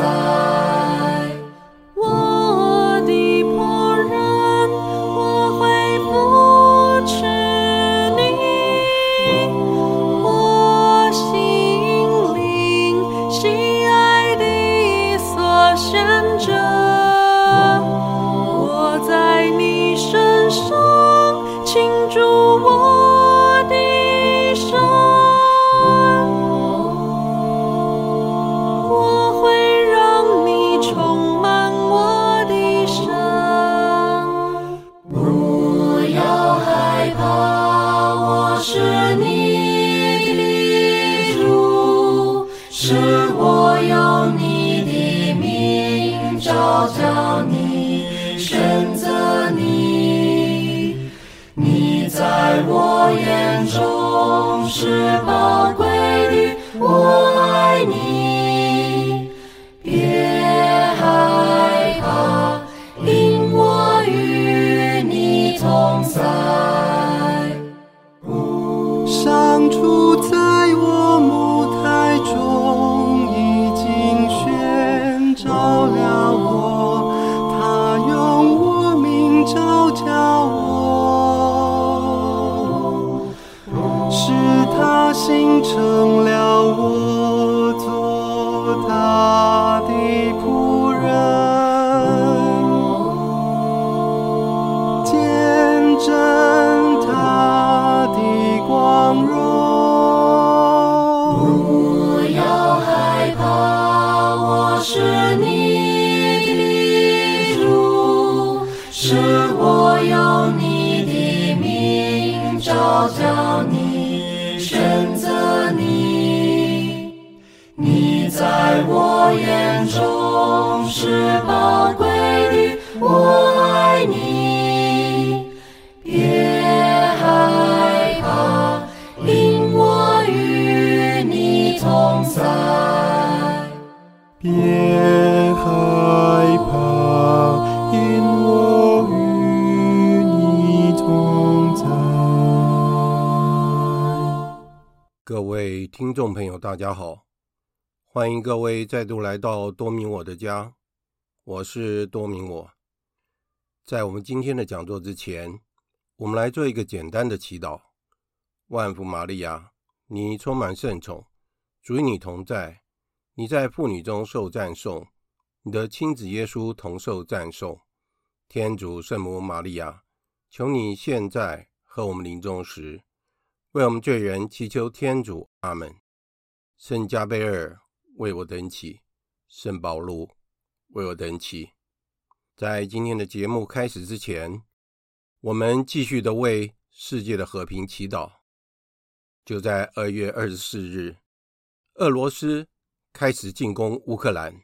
同众朋友，大家好，欢迎各位再度来到多明我的家，我是多明我。在我们今天的讲座之前，我们来做一个简单的祈祷。万福玛利亚，你充满圣宠，主与你同在，你在妇女中受赞颂，你的亲子耶稣同受赞颂。天主圣母玛利亚，求你现在和我们临终时。为我们罪人祈求天主，阿门。圣加贝尔为我等起，圣保禄为我等起。在今天的节目开始之前，我们继续的为世界的和平祈祷。就在二月二十四日，俄罗斯开始进攻乌克兰，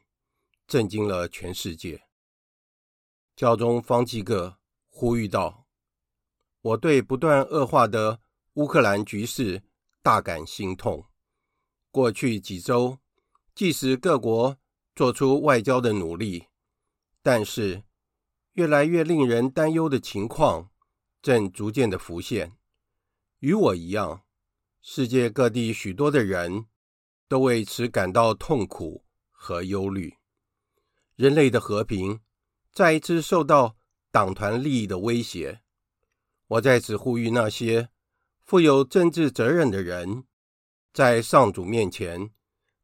震惊了全世界。教宗方济各呼吁道：“我对不断恶化的。”乌克兰局势大感心痛。过去几周，即使各国做出外交的努力，但是越来越令人担忧的情况正逐渐的浮现。与我一样，世界各地许多的人都为此感到痛苦和忧虑。人类的和平再一次受到党团利益的威胁。我在此呼吁那些。负有政治责任的人，在上主面前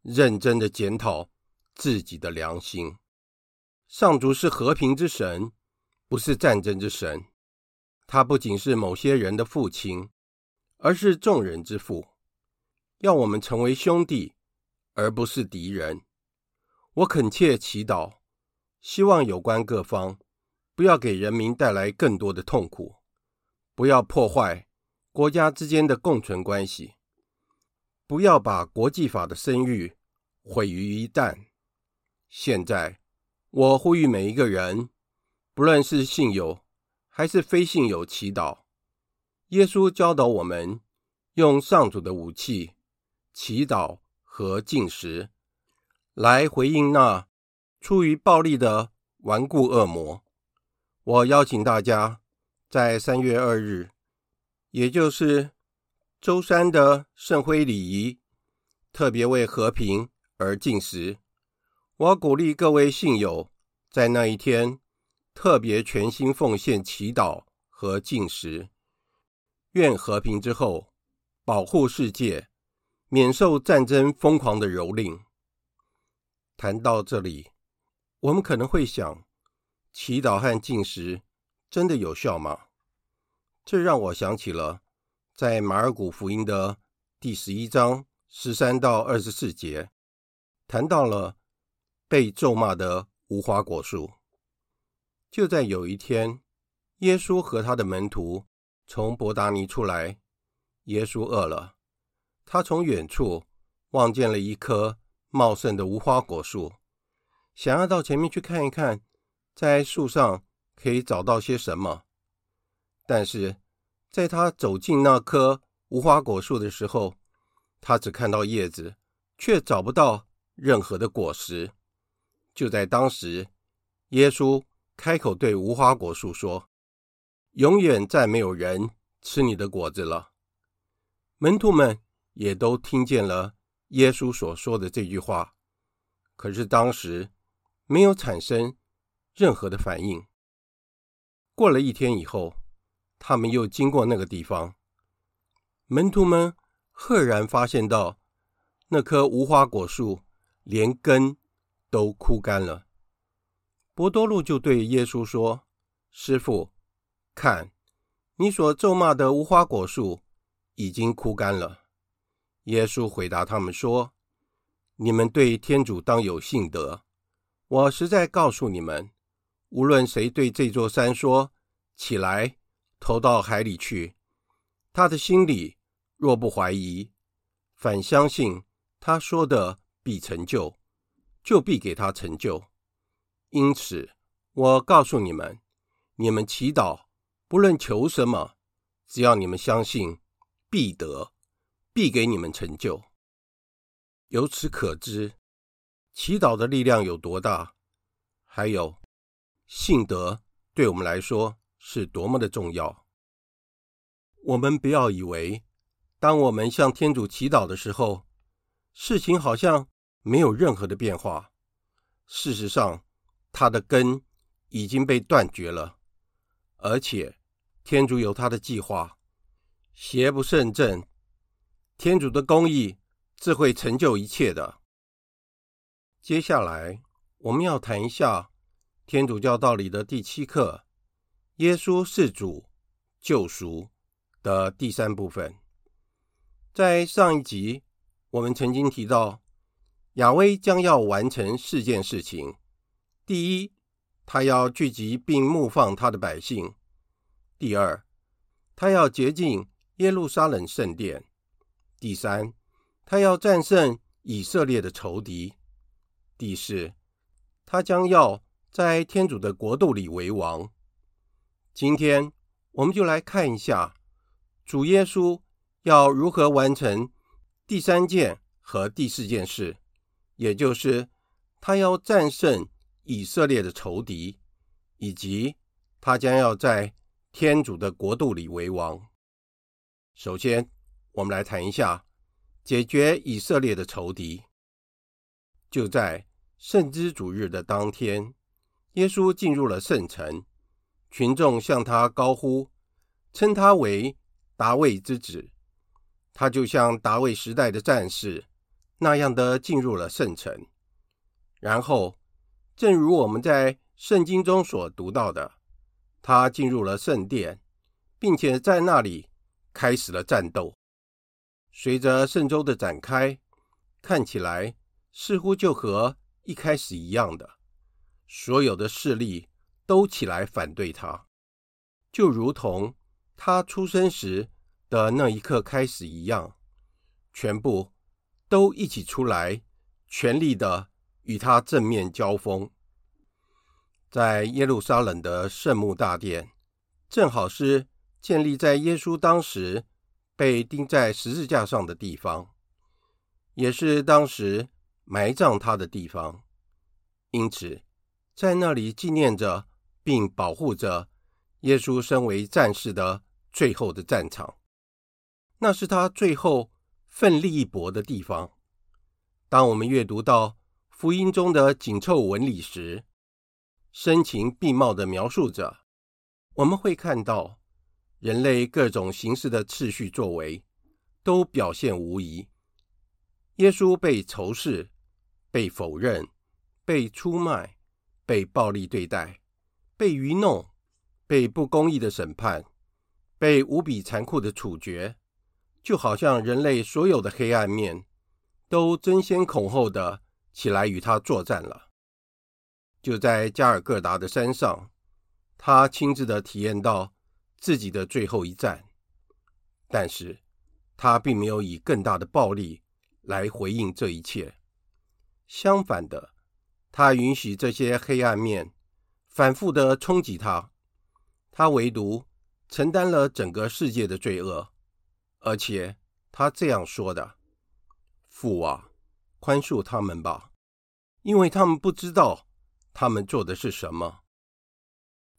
认真的检讨自己的良心。上主是和平之神，不是战争之神。他不仅是某些人的父亲，而是众人之父。要我们成为兄弟，而不是敌人。我恳切祈祷，希望有关各方不要给人民带来更多的痛苦，不要破坏国家之间的共存关系，不要把国际法的声誉毁于一旦。现在，我呼吁每一个人，不论是信友还是非信友，祈祷。耶稣教导我们用上主的武器——祈祷和进食，来回应那出于暴力的顽固恶魔。我邀请大家在三月二日，也就是周三的圣灰礼仪，特别为和平而进食。我鼓励各位信友在那一天特别全心奉献祈祷和进食。愿和平之后，保护世界，免受战争疯狂的蹂躏。谈到这里，我们可能会想：祈祷和进食真的有效吗？这让我想起了在马尔谷福音的第十一章十三到二十四节，谈到了被咒骂的无花果树。就在有一天，耶稣和他的门徒。从伯达尼出来，耶稣饿了。他从远处望见了一棵茂盛的无花果树，想要到前面去看一看，在树上可以找到些什么。但是，在他走进那棵无花果树的时候，他只看到叶子，却找不到任何的果实。就在当时，耶稣开口对无花果树说。永远再没有人吃你的果子了。门徒们也都听见了耶稣所说的这句话，可是当时没有产生任何的反应。过了一天以后，他们又经过那个地方，门徒们赫然发现到那棵无花果树连根都枯干了。伯多禄就对耶稣说：“师傅。”看，你所咒骂的无花果树已经枯干了。耶稣回答他们说：“你们对天主当有信德。我实在告诉你们，无论谁对这座山说‘起来，投到海里去’，他的心里若不怀疑，反相信他说的必成就，就必给他成就。因此，我告诉你们，你们祈祷。”不论求什么，只要你们相信，必得，必给你们成就。由此可知，祈祷的力量有多大，还有信德对我们来说是多么的重要。我们不要以为，当我们向天主祈祷的时候，事情好像没有任何的变化。事实上，它的根已经被断绝了，而且。天主有他的计划，邪不胜正。天主的公义自会成就一切的。接下来，我们要谈一下天主教道理的第七课——耶稣是主、救赎的第三部分。在上一集，我们曾经提到，亚威将要完成四件事情：第一，他要聚集并牧放他的百姓。第二，他要洁净耶路撒冷圣殿；第三，他要战胜以色列的仇敌；第四，他将要在天主的国度里为王。今天，我们就来看一下主耶稣要如何完成第三件和第四件事，也就是他要战胜以色列的仇敌，以及他将要在天主的国度里为王。首先，我们来谈一下解决以色列的仇敌。就在圣枝主日的当天，耶稣进入了圣城，群众向他高呼，称他为达味之子。他就像达味时代的战士那样的进入了圣城。然后，正如我们在圣经中所读到的。他进入了圣殿，并且在那里开始了战斗。随着圣周的展开，看起来似乎就和一开始一样的，所有的势力都起来反对他，就如同他出生时的那一刻开始一样，全部都一起出来，全力的与他正面交锋。在耶路撒冷的圣墓大殿，正好是建立在耶稣当时被钉在十字架上的地方，也是当时埋葬他的地方。因此，在那里纪念着并保护着耶稣身为战士的最后的战场，那是他最后奋力一搏的地方。当我们阅读到福音中的紧凑纹理时，声情并茂的描述着，我们会看到人类各种形式的次序作为都表现无疑。耶稣被仇视、被否认、被出卖、被暴力对待、被愚弄、被不公义的审判、被无比残酷的处决，就好像人类所有的黑暗面都争先恐后的起来与他作战了。就在加尔各答的山上，他亲自的体验到自己的最后一战，但是他并没有以更大的暴力来回应这一切。相反的，他允许这些黑暗面反复的冲击他，他唯独承担了整个世界的罪恶，而且他这样说的：“父啊，宽恕他们吧，因为他们不知道。”他们做的是什么？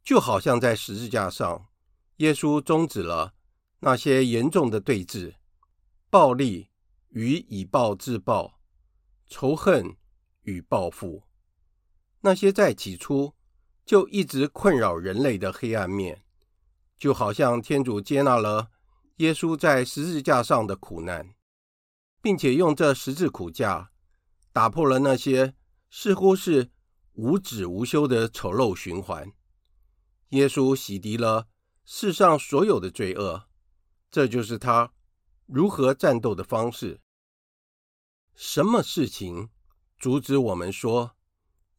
就好像在十字架上，耶稣终止了那些严重的对峙、暴力与以暴制暴、仇恨与报复，那些在起初就一直困扰人类的黑暗面，就好像天主接纳了耶稣在十字架上的苦难，并且用这十字苦架打破了那些似乎是。无止无休的丑陋循环，耶稣洗涤了世上所有的罪恶，这就是他如何战斗的方式。什么事情阻止我们说，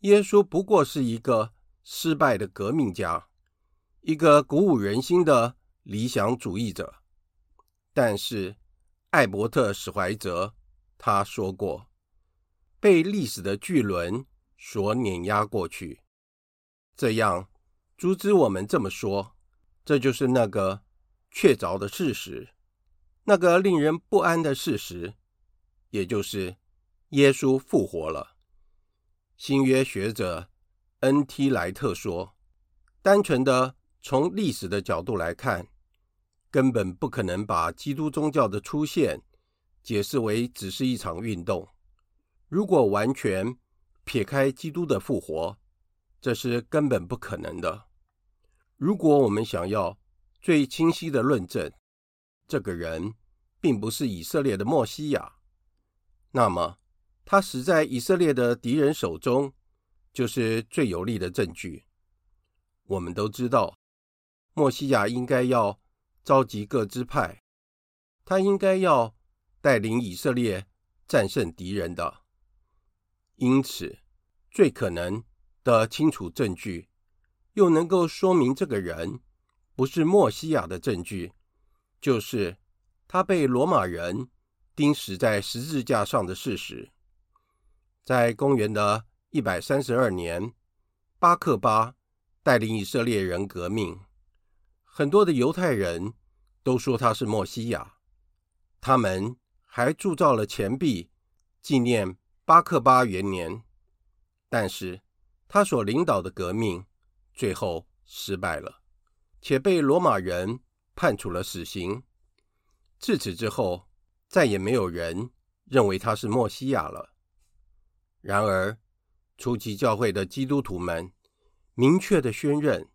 耶稣不过是一个失败的革命家，一个鼓舞人心的理想主义者？但是艾伯特史怀哲他说过，被历史的巨轮。所碾压过去，这样阻止我们这么说，这就是那个确凿的事实，那个令人不安的事实，也就是耶稣复活了。新约学者恩提莱特说：“单纯的从历史的角度来看，根本不可能把基督宗教的出现解释为只是一场运动。如果完全……”撇开基督的复活，这是根本不可能的。如果我们想要最清晰的论证，这个人并不是以色列的默西亚，那么他死在以色列的敌人手中，就是最有力的证据。我们都知道，默西亚应该要召集各支派，他应该要带领以色列战胜敌人的。因此，最可能的清楚证据，又能够说明这个人不是默西亚的证据，就是他被罗马人钉死在十字架上的事实。在公元的一百三十二年，巴克巴带领以色列人革命，很多的犹太人都说他是默西亚，他们还铸造了钱币纪念。巴克巴元年，但是他所领导的革命最后失败了，且被罗马人判处了死刑。自此之后，再也没有人认为他是默西亚了。然而，初期教会的基督徒们明确的宣认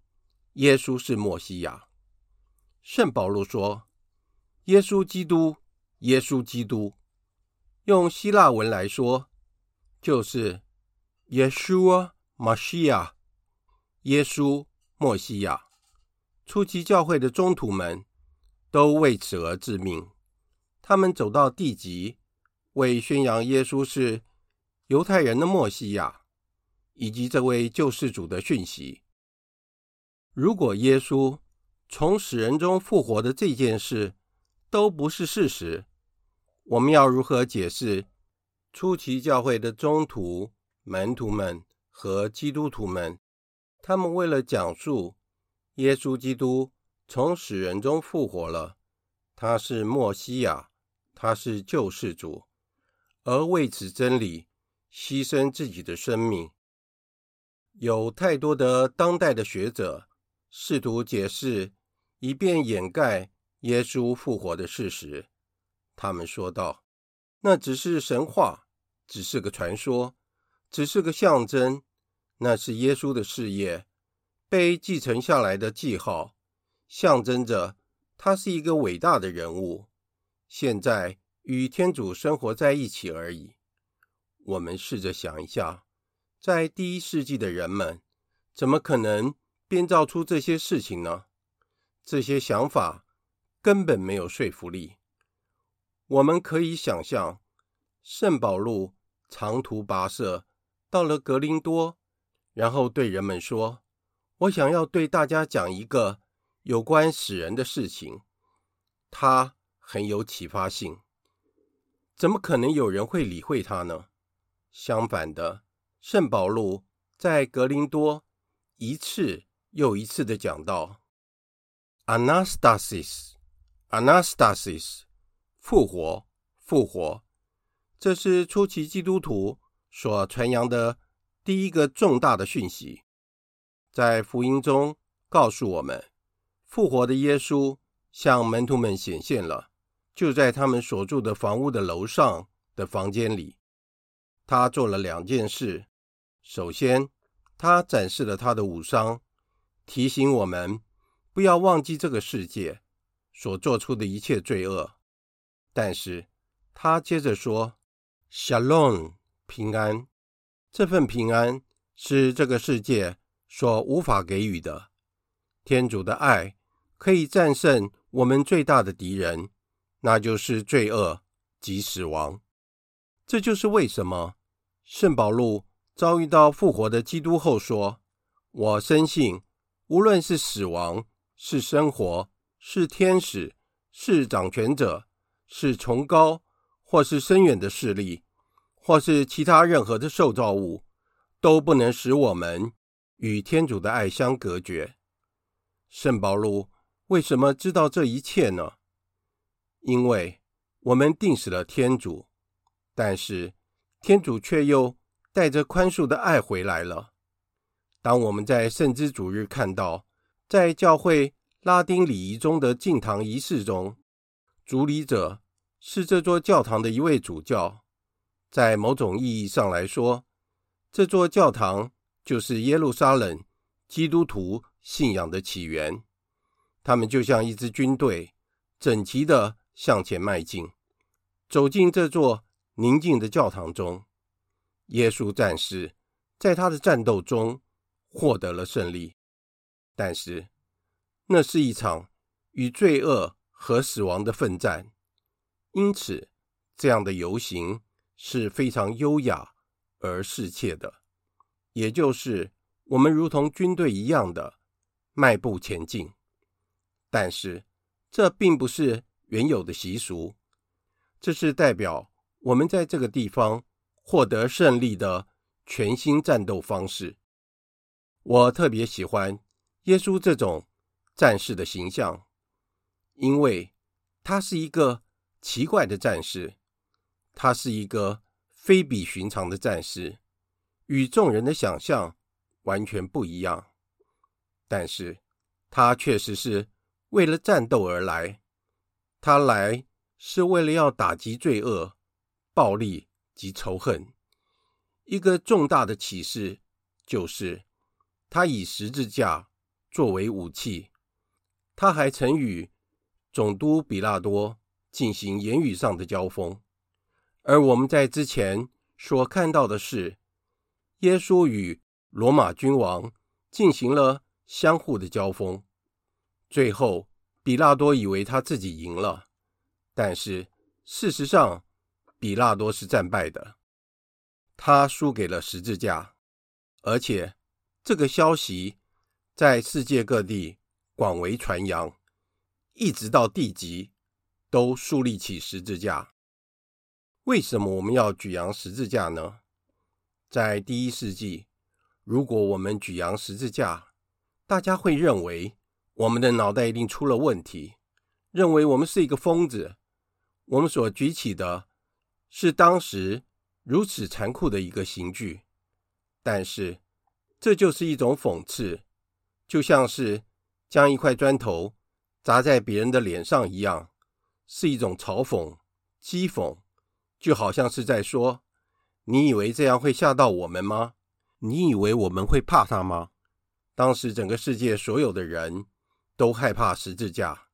耶稣是默西亚。圣保禄说：“耶稣基督，耶稣基督。”用希腊文来说。就是耶稣啊，默西亚，耶稣，默西亚。初期教会的宗徒们都为此而致命。他们走到地极，为宣扬耶稣是犹太人的默西亚，以及这位救世主的讯息。如果耶稣从死人中复活的这件事都不是事实，我们要如何解释初期教会的宗徒、门徒们和基督徒们？他们为了讲述耶稣基督从死人中复活了，他是默西亚，他是救世主，而为此真理牺牲自己的生命。有太多的当代的学者试图解释，以便掩盖耶稣复活的事实。他们说道：“那只是神话，只是个传说，只是个象征。”那是耶稣的事业被继承下来的记号，象征着他是一个伟大的人物，现在与天主生活在一起而已。我们试着想一下，在第一世纪的人们怎么可能编造出这些事情呢？这些想法根本没有说服力。我们可以想象，圣保禄长途跋涉到了格林多。然后对人们说：“我想要对大家讲一个有关死人的事情，它很有启发性。怎么可能有人会理会他呢？相反的，圣保禄在格林多一次又一次的讲到 ‘Anastasis’，‘Anastasis’，复活，复活。这是初期基督徒所传扬的。”第一个重大的讯息，在福音中告诉我们，复活的耶稣向门徒们显现了，就在他们所住的房屋的楼上的房间里。他做了两件事：首先，他展示了他的武装，提醒我们不要忘记这个世界所做出的一切罪恶；但是，他接着说：“Shalom，平安。”这份平安是这个世界所无法给予的。天主的爱可以战胜我们最大的敌人，那就是罪恶及死亡。这就是为什么圣保禄遭遇到复活的基督后说：“我深信，无论是死亡，是生活，是天使，是掌权者，是崇高或是深远的势力。”或是其他任何的受造物，都不能使我们与天主的爱相隔绝。圣保禄为什么知道这一切呢？因为我们定死了天主，但是天主却又带着宽恕的爱回来了。当我们在圣之主日看到，在教会拉丁礼仪中的进堂仪式中，主礼者是这座教堂的一位主教。在某种意义上来说，这座教堂就是耶路撒冷基督徒信仰的起源。他们就像一支军队，整齐地向前迈进，走进这座宁静的教堂中。耶稣战士在他的战斗中获得了胜利，但是那是一场与罪恶和死亡的奋战。因此，这样的游行。是非常优雅而适切的，也就是我们如同军队一样的迈步前进。但是，这并不是原有的习俗，这是代表我们在这个地方获得胜利的全新战斗方式。我特别喜欢耶稣这种战士的形象，因为他是一个奇怪的战士。他是一个非比寻常的战士，与众人的想象完全不一样。但是，他确实是为了战斗而来。他来是为了要打击罪恶、暴力及仇恨。一个重大的启示就是，他以十字架作为武器。他还曾与总督比拉多进行言语上的交锋。而我们在之前所看到的是，耶稣与罗马君王进行了相互的交锋，最后比拉多以为他自己赢了，但是事实上比拉多是战败的。他输给了十字架，而且这个消息在世界各地广为传扬，一直到地极都竖立起十字架。为什么我们要举扬十字架呢？在第一世纪，如果我们举扬十字架，大家会认为我们的脑袋一定出了问题，认为我们是一个疯子。我们所举起的是当时如此残酷的一个刑具，但是这就是一种讽刺，就像是将一块砖头砸在别人的脸上一样，是一种嘲讽、讥讽，就好像是在说：“你以为这样会吓到我们吗？你以为我们会怕他吗？”当时整个世界所有的人都害怕十字架，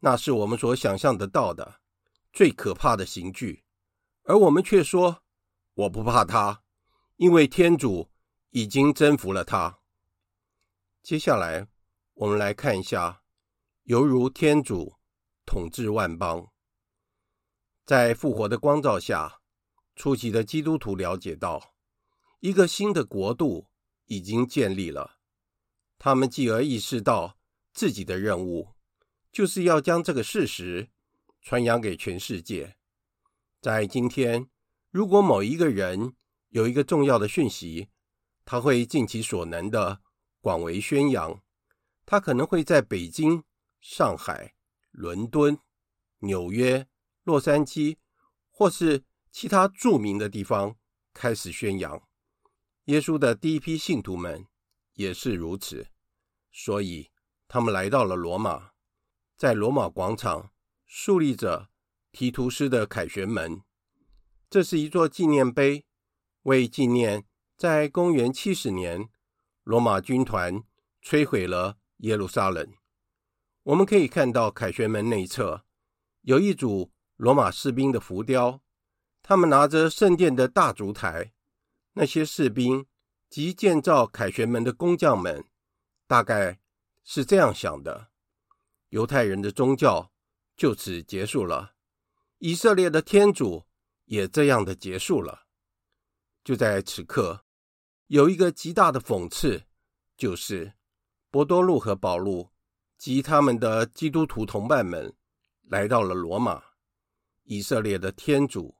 那是我们所想象得到的。最可怕的刑具，而我们却说我不怕他，因为天主已经征服了他。接下来，我们来看一下，犹如天主统治万邦，在复活的光照下，初期的基督徒了解到，一个新的国度已经建立了。他们继而意识到自己的任务，就是要将这个事实。传扬给全世界。在今天，如果某一个人有一个重要的讯息，他会尽其所能的广为宣扬。他可能会在北京、上海、伦敦、纽约、洛杉矶，或是其他著名的地方开始宣扬。耶稣的第一批信徒们也是如此，所以他们来到了罗马，在罗马广场。树立着提图斯的凯旋门，这是一座纪念碑，为纪念在公元七十年罗马军团摧毁了耶路撒冷。我们可以看到凯旋门内侧有一组罗马士兵的浮雕，他们拿着圣殿的大烛台。那些士兵及建造凯旋门的工匠们，大概是这样想的：犹太人的宗教。就此结束了，以色列的天主也这样的结束了。就在此刻，有一个极大的讽刺，就是伯多禄和保禄及他们的基督徒同伴们来到了罗马，以色列的天主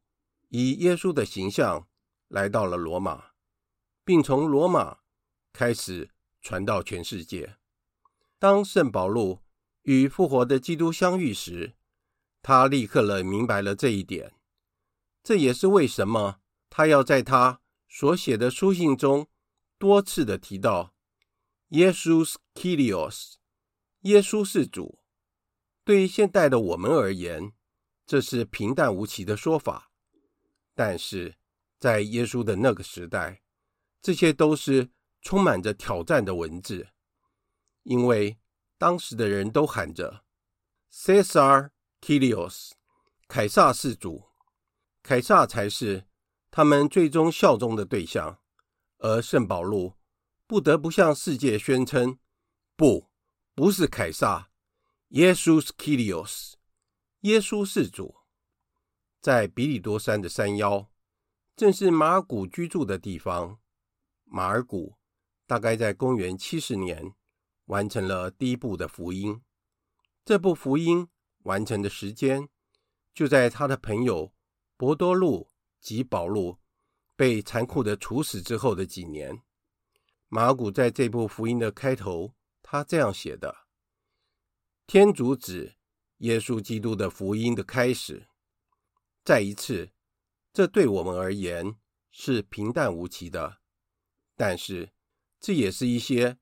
以耶稣的形象来到了罗马，并从罗马开始传到全世界。当圣保禄与复活的基督相遇时，他立刻了明白了这一点。这也是为什么他要在他所写的书信中多次的提到耶稣是 Kyrios，耶稣是主。对于现代的我们而言，这是平淡无奇的说法，但是在耶稣的那个时代，这些都是充满着挑战的文字，因为。当时的人都喊着 Cesar Kyrios”，凯撒是主，凯撒才是他们最终效忠的对象。而圣保禄不得不向世界宣称：“不，不是凯撒，耶稣是 Kyrios，耶稣是主。”在比里多山的山腰，正是马尔谷居住的地方。马尔谷大概在公元七十年。完成了第一部的福音。这部福音完成的时间，就在他的朋友伯多禄及保禄被残酷的处死之后的几年。马古在这部福音的开头，他这样写的：“天主指耶稣基督的福音的开始。”再一次，这对我们而言是平淡无奇的，但是这也是一些。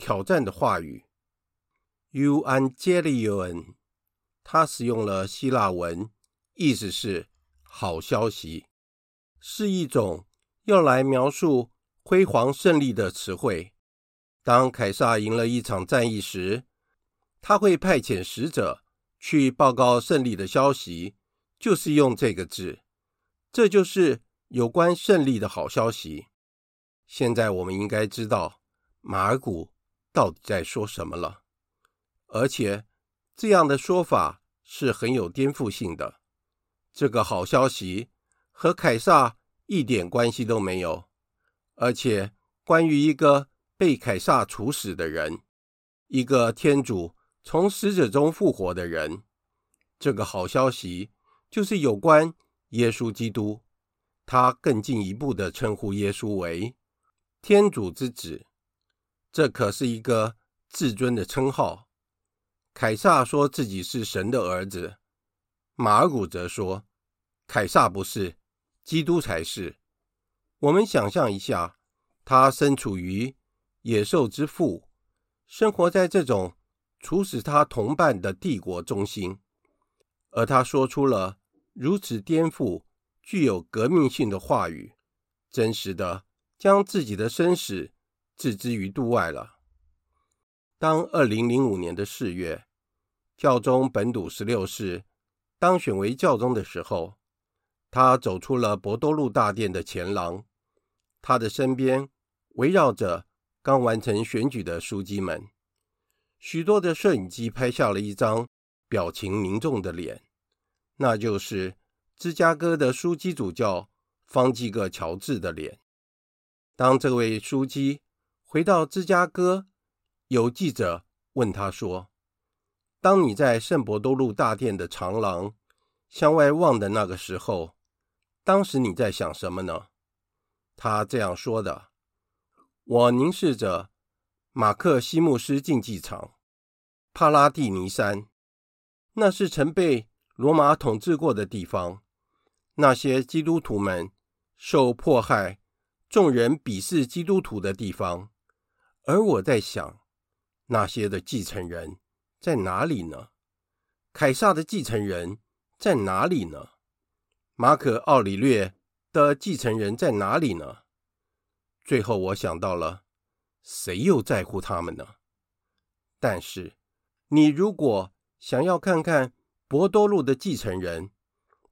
挑战的话语 u a n g e l i o n 他使用了希腊文，意思是“好消息”，是一种用来描述辉煌胜利的词汇。当凯撒赢了一场战役时，他会派遣使者去报告胜利的消息，就是用这个字。这就是有关胜利的好消息。现在我们应该知道马尔谷。到底在说什么了？而且这样的说法是很有颠覆性的。这个好消息和凯撒一点关系都没有。而且，关于一个被凯撒处死的人，一个天主从死者中复活的人，这个好消息就是有关耶稣基督。他更进一步的称呼耶稣为天主之子，这可是一个至尊的称号。凯撒说自己是神的儿子，马尔谷则说，凯撒不是，基督才是。我们想象一下，他身处于野兽之腹，生活在这种处死他同伴的帝国中心，而他说出了如此颠覆。具有革命性的话语，真实的将自己的生死置之于度外了。当二零零五年的四月，教宗本笃十六世当选为教宗的时候，他走出了博多路大殿的前廊，他的身边围绕着刚完成选举的书记们，许多的摄影机拍下了一张表情凝重的脸，那就是。芝加哥的枢机主教方济各·乔治的脸。当这位枢机回到芝加哥，有记者问他说：“当你在圣伯多禄大殿的长廊向外望的那个时候，当时你在想什么呢？”他这样说的：“我凝视着马克西穆斯竞技场，帕拉蒂尼山，那是曾被罗马统治过的地方。”那些基督徒们受迫害、众人鄙视基督徒的地方，而我在想，那些的继承人在哪里呢？凯撒的继承人在哪里呢？马可·奥里略的继承人在哪里呢？最后，我想到了，谁又在乎他们呢？但是，你如果想要看看博多路的继承人，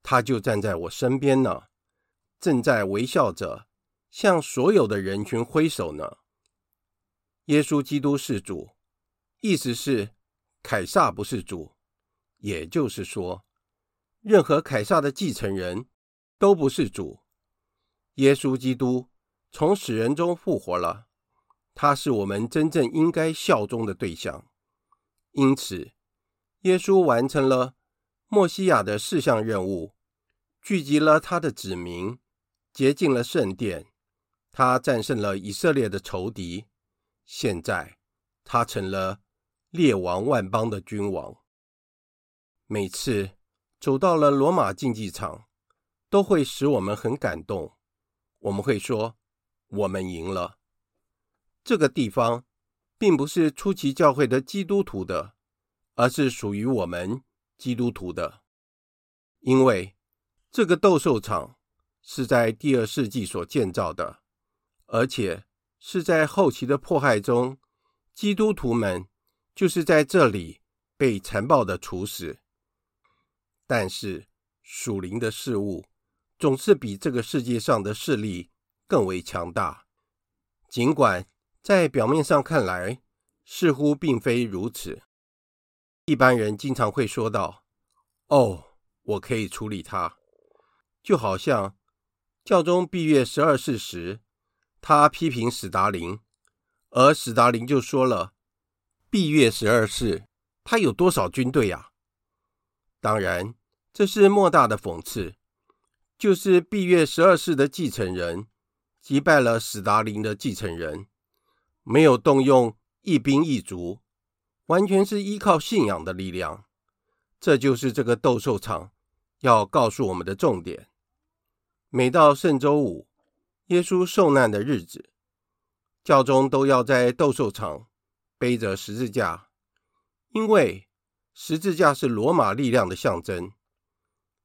他就站在我身边呢，正在微笑着向所有的人群挥手呢。耶稣基督是主，意思是凯撒不是主，也就是说，任何凯撒的继承人都不是主。耶稣基督从死人中复活了，他是我们真正应该效忠的对象。因此，耶稣完成了默西亚的四项任务。聚集了他的子民，洁净了圣殿，他战胜了以色列的仇敌。现在，他成了列王万邦的君王。每次走到了罗马竞技场，都会使我们很感动。我们会说：“我们赢了。”这个地方并不是初期教会的基督徒的，而是属于我们基督徒的，因为。这个斗兽场是在第二世纪所建造的，而且是在后期的迫害中，基督徒们就是在这里被残暴的处死。但是属灵的事物总是比这个世界上的势力更为强大，尽管在表面上看来似乎并非如此。一般人经常会说道：“哦，我可以处理它。”就好像教宗闭月十二世时，他批评史达林，而史达林就说了：“闭月十二世他有多少军队呀？”当然，这是莫大的讽刺，就是闭月十二世的继承人击败了史达林的继承人，没有动用一兵一卒，完全是依靠信仰的力量。这就是这个斗兽场要告诉我们的重点。每到圣周五，耶稣受难的日子，教宗都要在斗兽场背着十字架，因为十字架是罗马力量的象征。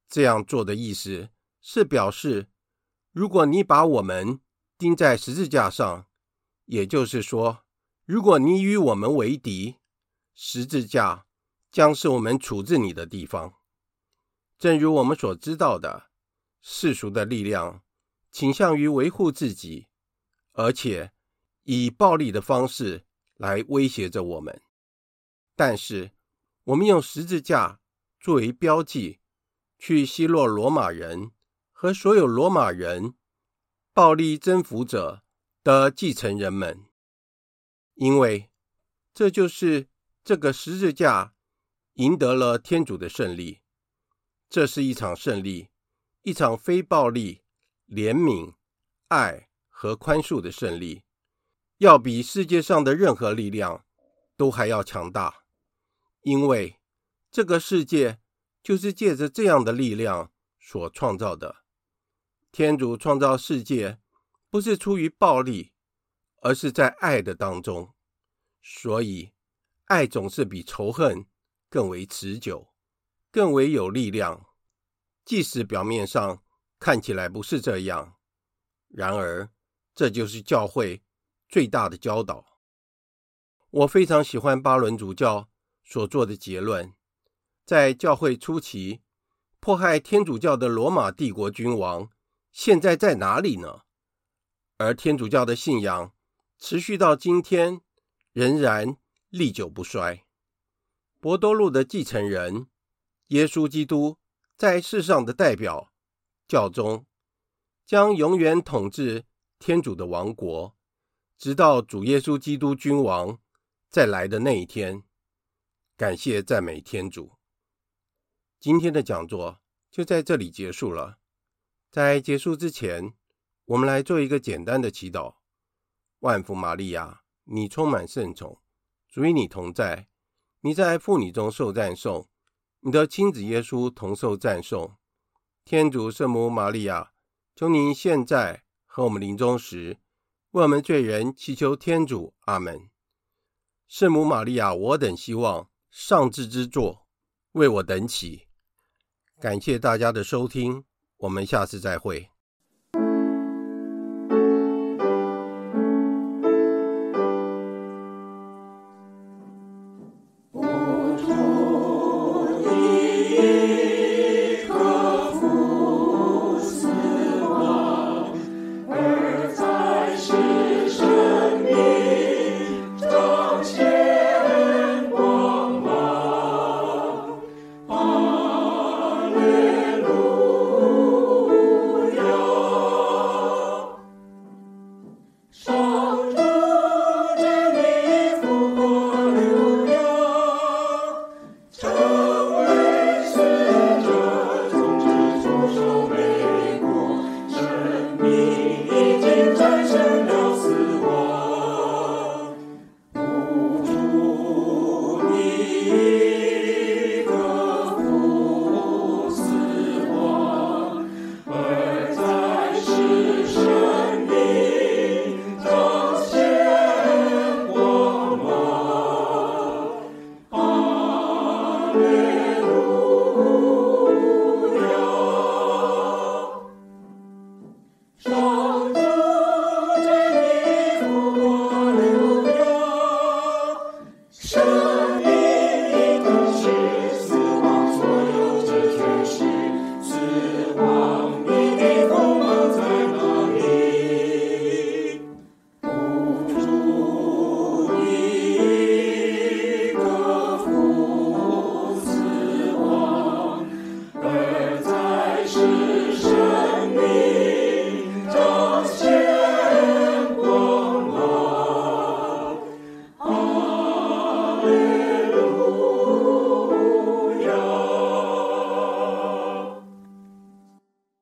这样做的意思是表示，如果你把我们钉在十字架上，也就是说，如果你与我们为敌，十字架将是我们处置你的地方。正如我们所知道的。世俗的力量倾向于维护自己，而且以暴力的方式来威胁着我们。但是，我们用十字架作为标记，去奚落罗马人和所有罗马人暴力征服者的继承人们，因为这就是这个十字架赢得了天主的胜利。这是一场胜利，一场非暴力、怜悯、爱和宽恕的胜利，要比世界上的任何力量都还要强大，因为这个世界就是借着这样的力量所创造的。天主创造世界，不是出于暴力，而是在爱的当中。所以，爱总是比仇恨更为持久，更为有力量。即使表面上看起来不是这样，然而，这就是教会最大的教导。我非常喜欢巴伦主教所做的结论：在教会初期，迫害天主教的罗马帝国君王。现在在哪里呢？而天主教的信仰持续到今天，仍然历久不衰。伯多禄的继承人，耶稣基督在世上的代表，教宗将永远统治天主的王国，直到主耶稣基督君王再来的那一天。感谢赞美天主。今天的讲座就在这里结束了。在结束之前，我们来做一个简单的祈祷。万福玛利亚，你充满圣宠，主与你同在，你在妇女中受赞颂，你的亲子耶稣同受赞颂。天主圣母玛利亚，求您现在和我们临终时，为我们罪人祈求天主。阿门。圣母玛利亚，我等希望上智之座，为我等起。感谢大家的收听。我们下次再会。